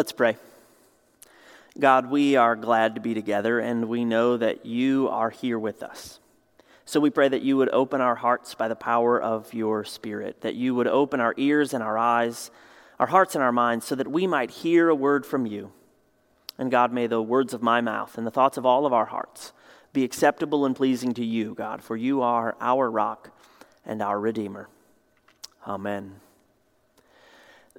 Let's pray. God, we are glad to be together, and we know that you are here with us. So we pray that you would open our hearts by the power of your Spirit, that you would open our ears and our eyes, our hearts and our minds, so that we might hear a word from you. And God, may the words of my mouth and the thoughts of all of our hearts be acceptable and pleasing to you, God, for you are our rock and our Redeemer. Amen.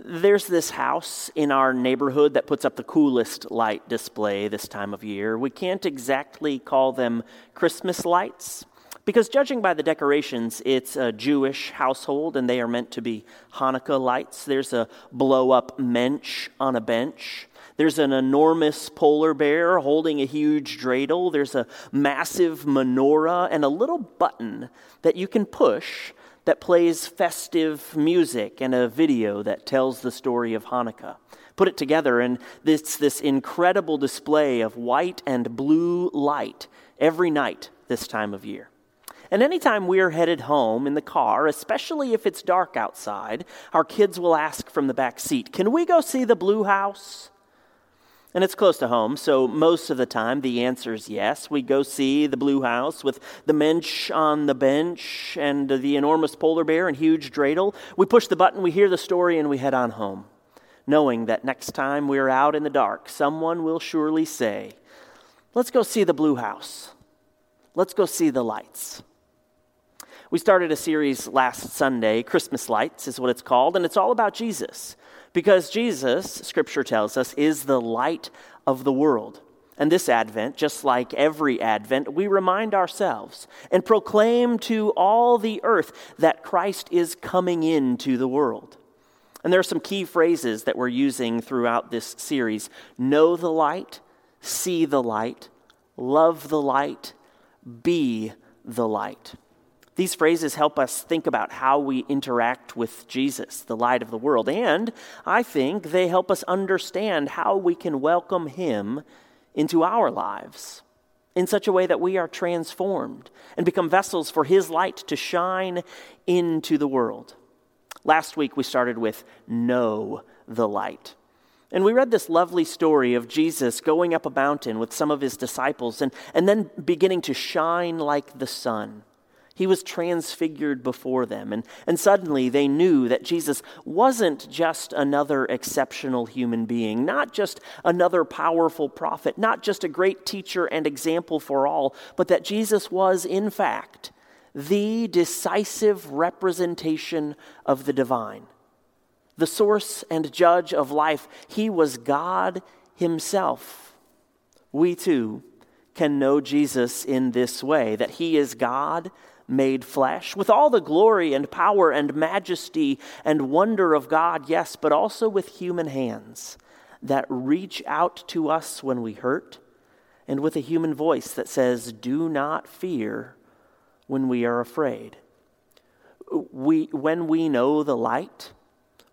There's this house in our neighborhood that puts up the coolest light display this time of year. We can't exactly call them Christmas lights because, judging by the decorations, it's a Jewish household and they are meant to be Hanukkah lights. There's a blow up mensch on a bench. There's an enormous polar bear holding a huge dreidel. There's a massive menorah and a little button that you can push that plays festive music and a video that tells the story of Hanukkah. Put it together, and it's this incredible display of white and blue light every night this time of year. And anytime we're headed home in the car, especially if it's dark outside, our kids will ask from the back seat, Can we go see the blue house? And it's close to home, so most of the time the answer is yes. We go see the blue house with the mensch on the bench and the enormous polar bear and huge dreidel. We push the button, we hear the story, and we head on home, knowing that next time we're out in the dark, someone will surely say, Let's go see the blue house. Let's go see the lights. We started a series last Sunday, Christmas Lights is what it's called, and it's all about Jesus. Because Jesus, Scripture tells us, is the light of the world. And this Advent, just like every Advent, we remind ourselves and proclaim to all the earth that Christ is coming into the world. And there are some key phrases that we're using throughout this series know the light, see the light, love the light, be the light. These phrases help us think about how we interact with Jesus, the light of the world, and I think they help us understand how we can welcome him into our lives in such a way that we are transformed and become vessels for his light to shine into the world. Last week we started with Know the Light. And we read this lovely story of Jesus going up a mountain with some of his disciples and, and then beginning to shine like the sun. He was transfigured before them. And, and suddenly they knew that Jesus wasn't just another exceptional human being, not just another powerful prophet, not just a great teacher and example for all, but that Jesus was, in fact, the decisive representation of the divine, the source and judge of life. He was God Himself. We too can know Jesus in this way that He is God made flesh, with all the glory and power and majesty and wonder of God, yes, but also with human hands that reach out to us when we hurt, and with a human voice that says, Do not fear when we are afraid. We, when we know the light,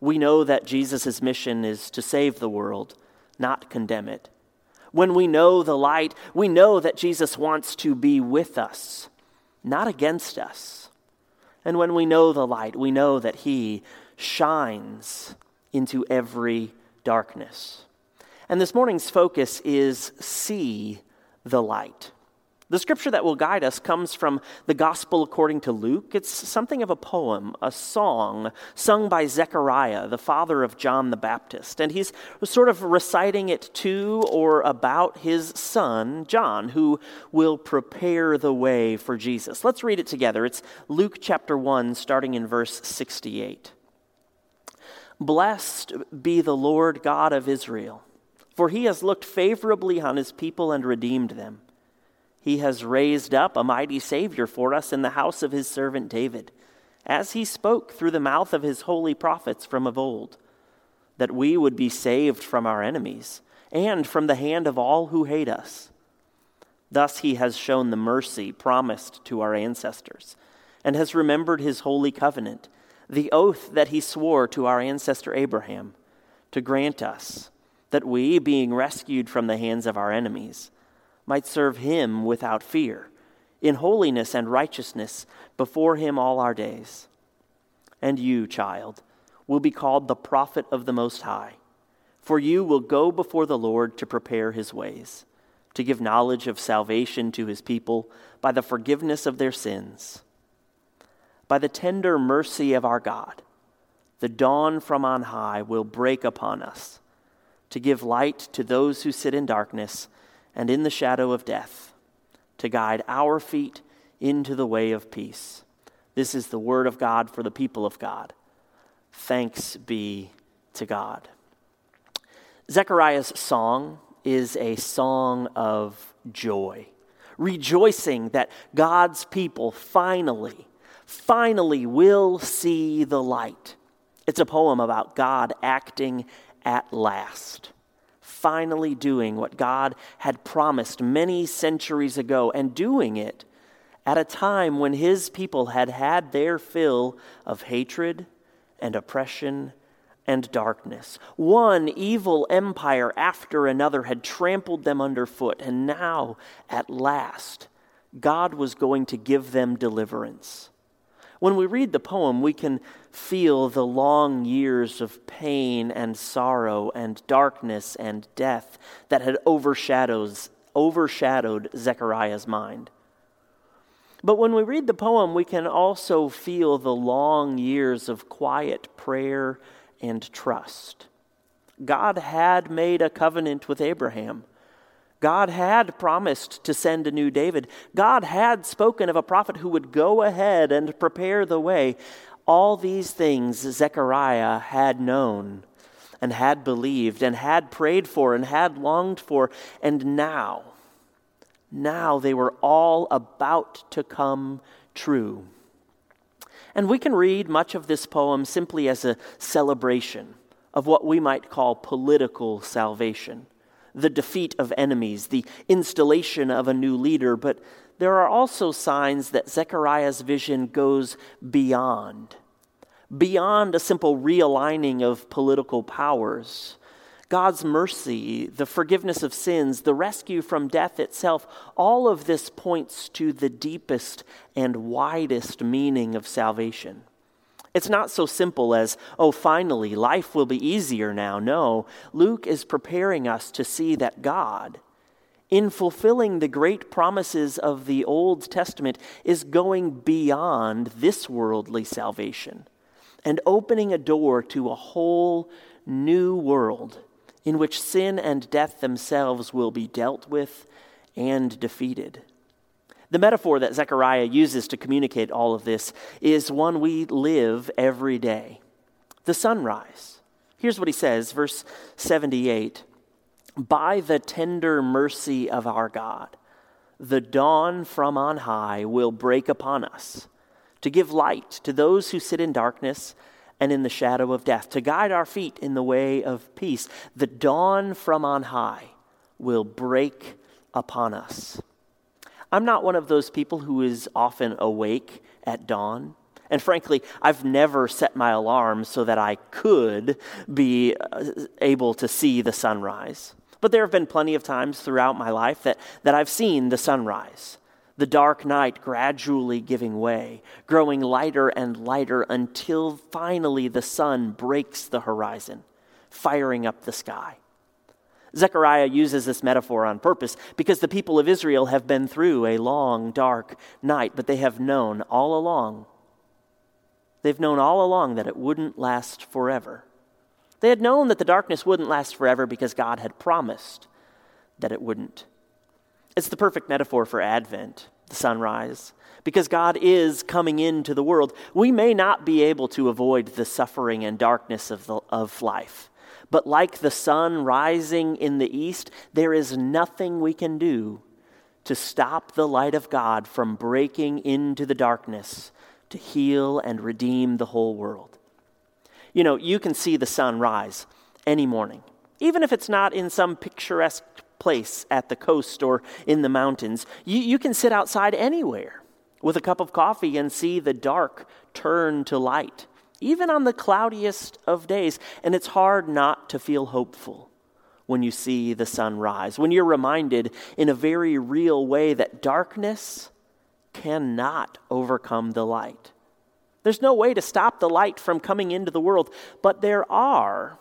we know that Jesus' mission is to save the world, not condemn it. When we know the light, we know that Jesus wants to be with us not against us. And when we know the light, we know that He shines into every darkness. And this morning's focus is see the light. The scripture that will guide us comes from the Gospel according to Luke. It's something of a poem, a song sung by Zechariah, the father of John the Baptist. And he's sort of reciting it to or about his son, John, who will prepare the way for Jesus. Let's read it together. It's Luke chapter 1, starting in verse 68. Blessed be the Lord God of Israel, for he has looked favorably on his people and redeemed them. He has raised up a mighty Savior for us in the house of his servant David, as he spoke through the mouth of his holy prophets from of old, that we would be saved from our enemies and from the hand of all who hate us. Thus he has shown the mercy promised to our ancestors, and has remembered his holy covenant, the oath that he swore to our ancestor Abraham, to grant us that we, being rescued from the hands of our enemies, might serve him without fear, in holiness and righteousness before him all our days. And you, child, will be called the prophet of the Most High For you will go before the Lord to prepare his ways, to give knowledge of salvation to his people by the forgiveness of their sins. By the tender mercy of our God, the dawn from on high will break upon us, to give light to those who sit in darkness and in the shadow of death, to guide our feet into the way of peace. This is the word of God for the people of God. Thanks be to God. Zechariah's song is a song of joy, rejoicing that God's people finally, finally will see the light. It's a poem about God acting at last, finally doing what God had promised many centuries ago and doing it at a time when his people had had their fill of hatred and oppression and darkness. One evil empire after another had trampled them underfoot, and now, at last, God was going to give them deliverance. When we read the poem, we can feel the long years of pain and sorrow and darkness and death that had overshadowed Zechariah's mind. But when we read the poem, we can also feel the long years of quiet prayer and trust. God had made a covenant with Abraham. God had promised to send a new David. God had spoken of a prophet who would go ahead and prepare the way. All these things Zechariah had known and had believed and had prayed for and had longed for. And now, now they were all about to come true. And we can read much of this poem simply as a celebration of what we might call political salvation the defeat of enemies, the installation of a new leader. But there are also signs that Zechariah's vision goes beyond, beyond a simple realigning of political powers God's mercy, the forgiveness of sins, the rescue from death itself, all of this points to the deepest and widest meaning of salvation. It's not so simple as, oh, finally, life will be easier now. No, Luke is preparing us to see that God, in fulfilling the great promises of the Old Testament, is going beyond this worldly salvation and opening a door to a whole new world in which sin and death themselves will be dealt with and defeated. The metaphor that Zechariah uses to communicate all of this is one we live every day the sunrise. Here's what he says, verse 78 By the tender mercy of our God, the dawn from on high will break upon us to give light to those who sit in darkness and in the shadow of death, to guide our feet in the way of peace. The dawn from on high will break upon us. I'm not one of those people who is often awake at dawn. And frankly, I've never set my alarm so that I could be uh, able to see the sunrise. But there have been plenty of times throughout my life that, that I've seen the sunrise the dark night gradually giving way, growing lighter and lighter until finally the sun breaks the horizon, firing up the sky. Zechariah uses this metaphor on purpose because the people of Israel have been through a long, dark night, but they have known all along, they've known all along that it wouldn't last forever. They had known that the darkness wouldn't last forever because God had promised that it wouldn't. It's the perfect metaphor for Advent, the sunrise. Because God is coming into the world, we may not be able to avoid the suffering and darkness of, the, of life. But like the sun rising in the east, there is nothing we can do to stop the light of God from breaking into the darkness to heal and redeem the whole world. You know, you can see the sun rise any morning, even if it's not in some picturesque place at the coast or in the mountains. You, you can sit outside anywhere with a cup of coffee and see the dark turn to light, even on the cloudiest of days. And it's hard not to feel hopeful when you see the sun rise, when you're reminded in a very real way that darkness cannot overcome the light. There's no way to stop the light from coming into the world, but there are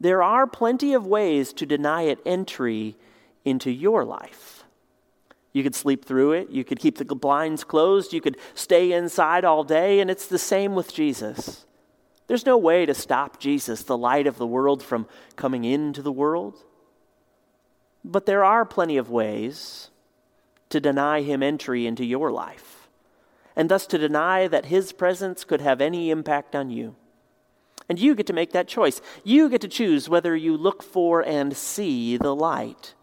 there are plenty of ways to deny it entry into your life. You could sleep through it. You could keep the blinds closed. You could stay inside all day. And it's the same with Jesus. There's no way to stop Jesus, the light of the world, from coming into the world. But there are plenty of ways to deny him entry into your life, and thus to deny that his presence could have any impact on you. And you get to make that choice. You get to choose whether you look for and see the light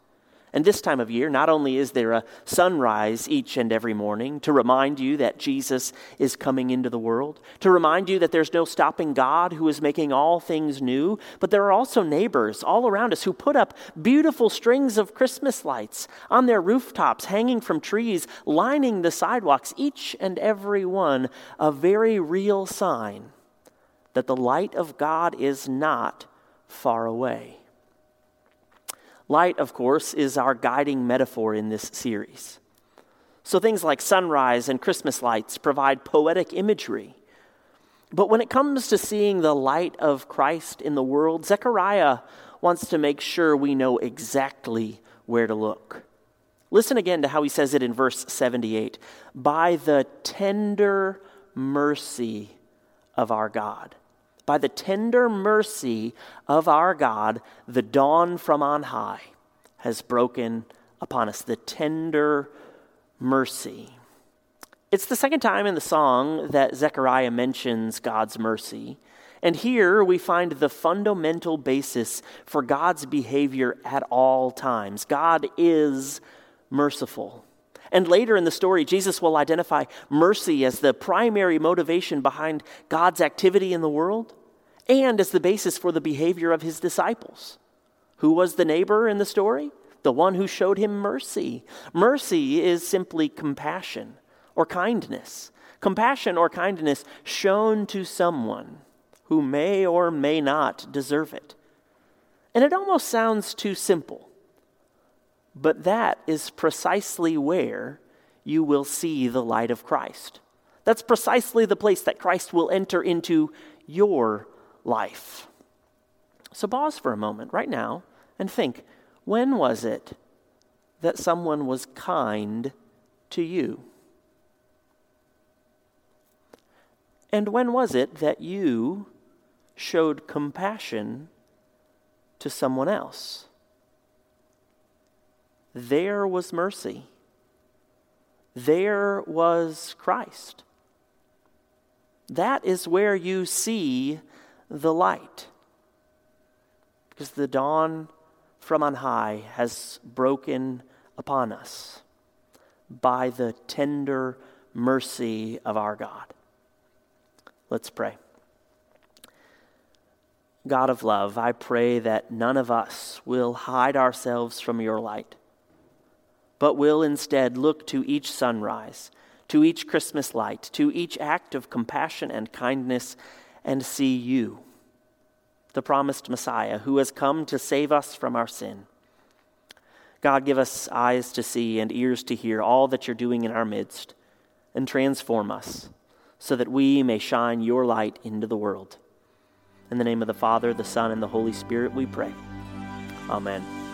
and this time of year, not only is there a sunrise each and every morning to remind you that Jesus is coming into the world, to remind you that there's no stopping God who is making all things new, but there are also neighbors all around us who put up beautiful strings of Christmas lights on their rooftops, hanging from trees, lining the sidewalks, each and every one a very real sign that the light of God is not far away. Light, of course, is our guiding metaphor in this series. So things like sunrise and Christmas lights provide poetic imagery. But when it comes to seeing the light of Christ in the world, Zechariah wants to make sure we know exactly where to look. Listen again to how he says it in verse 78 by the tender mercy of our God. By the tender mercy of our God, the dawn from on high has broken upon us. The tender mercy. It's the second time in the song that Zechariah mentions God's mercy. And here we find the fundamental basis for God's behavior at all times. God is merciful. And later in the story, Jesus will identify mercy as the primary motivation behind God's activity in the world and as the basis for the behavior of his disciples. Who was the neighbor in the story? The one who showed him mercy. Mercy is simply compassion or kindness. Compassion or kindness shown to someone who may or may not deserve it. And it almost sounds too simple. But that is precisely where you will see the light of Christ. That's precisely the place that Christ will enter into your life. So pause for a moment right now and think when was it that someone was kind to you? And when was it that you showed compassion to someone else? There was mercy. There was Christ. That is where you see the light. Because the dawn from on high has broken upon us by the tender mercy of our God. Let's pray. God of love, I pray that none of us will hide ourselves from your light, but will instead look to each sunrise, to each Christmas light, to each act of compassion and kindness, and see you the promised Messiah who has come to save us from our sin. God, give us eyes to see and ears to hear all that you're doing in our midst and transform us so that we may shine your light into the world. In the name of the Father, the Son, and the Holy Spirit, we pray. Amen.